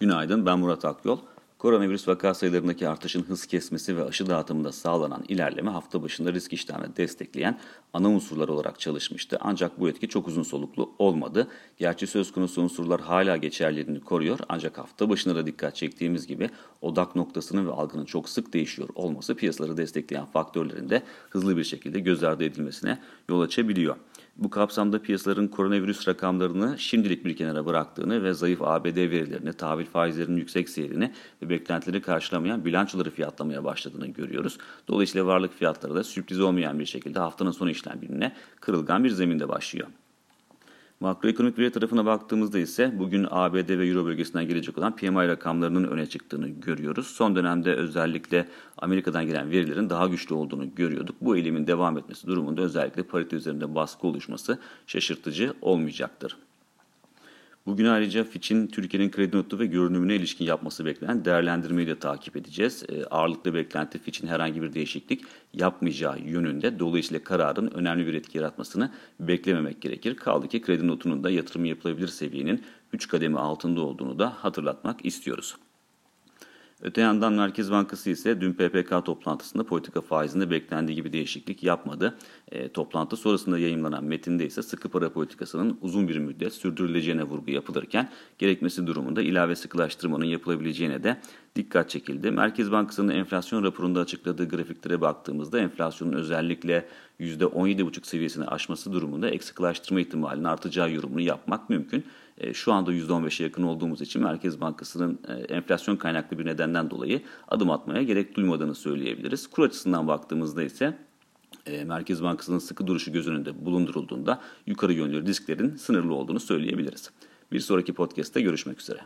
Günaydın ben Murat Akyol. Koronavirüs vaka sayılarındaki artışın hız kesmesi ve aşı dağıtımında sağlanan ilerleme hafta başında risk iştahını destekleyen ana unsurlar olarak çalışmıştı. Ancak bu etki çok uzun soluklu olmadı. Gerçi söz konusu unsurlar hala geçerliliğini koruyor ancak hafta başına da dikkat çektiğimiz gibi odak noktasının ve algının çok sık değişiyor olması piyasaları destekleyen faktörlerin de hızlı bir şekilde göz ardı edilmesine yol açabiliyor. Bu kapsamda piyasaların koronavirüs rakamlarını şimdilik bir kenara bıraktığını ve zayıf ABD verilerini, tahvil faizlerinin yüksek seyrini ve beklentileri karşılamayan bilançoları fiyatlamaya başladığını görüyoruz. Dolayısıyla varlık fiyatları da sürpriz olmayan bir şekilde haftanın son işlem gününe kırılgan bir zeminde başlıyor. Makroekonomik veri tarafına baktığımızda ise bugün ABD ve Euro bölgesinden gelecek olan PMI rakamlarının öne çıktığını görüyoruz. Son dönemde özellikle Amerika'dan gelen verilerin daha güçlü olduğunu görüyorduk. Bu eğilimin devam etmesi durumunda özellikle parite üzerinde baskı oluşması şaşırtıcı olmayacaktır. Bugün ayrıca Fitch'in Türkiye'nin kredi notu ve görünümüne ilişkin yapması beklenen değerlendirmeyi de takip edeceğiz. E, ağırlıklı beklenti Fitch'in herhangi bir değişiklik yapmayacağı yönünde. Dolayısıyla kararın önemli bir etki yaratmasını beklememek gerekir. Kaldı ki kredi notunun da yatırım yapılabilir seviyenin 3 kademe altında olduğunu da hatırlatmak istiyoruz. Öte yandan Merkez Bankası ise dün PPK toplantısında politika faizinde beklendiği gibi değişiklik yapmadı. E, toplantı sonrasında yayınlanan metinde ise sıkı para politikasının uzun bir müddet sürdürüleceğine vurgu yapılırken gerekmesi durumunda ilave sıkılaştırmanın yapılabileceğine de dikkat çekildi. Merkez Bankası'nın enflasyon raporunda açıkladığı grafiklere baktığımızda enflasyonun özellikle %17,5 seviyesini aşması durumunda ek sıkılaştırma ihtimalinin artacağı yorumunu yapmak mümkün. E, şu anda %15'e yakın olduğumuz için Merkez Bankası'nın e, enflasyon kaynaklı bir nedenden dolayı adım atmaya gerek duymadığını söyleyebiliriz. Kur açısından baktığımızda ise e, Merkez Bankası'nın sıkı duruşu göz önünde bulundurulduğunda yukarı yönlü risklerin sınırlı olduğunu söyleyebiliriz. Bir sonraki podcast'te görüşmek üzere.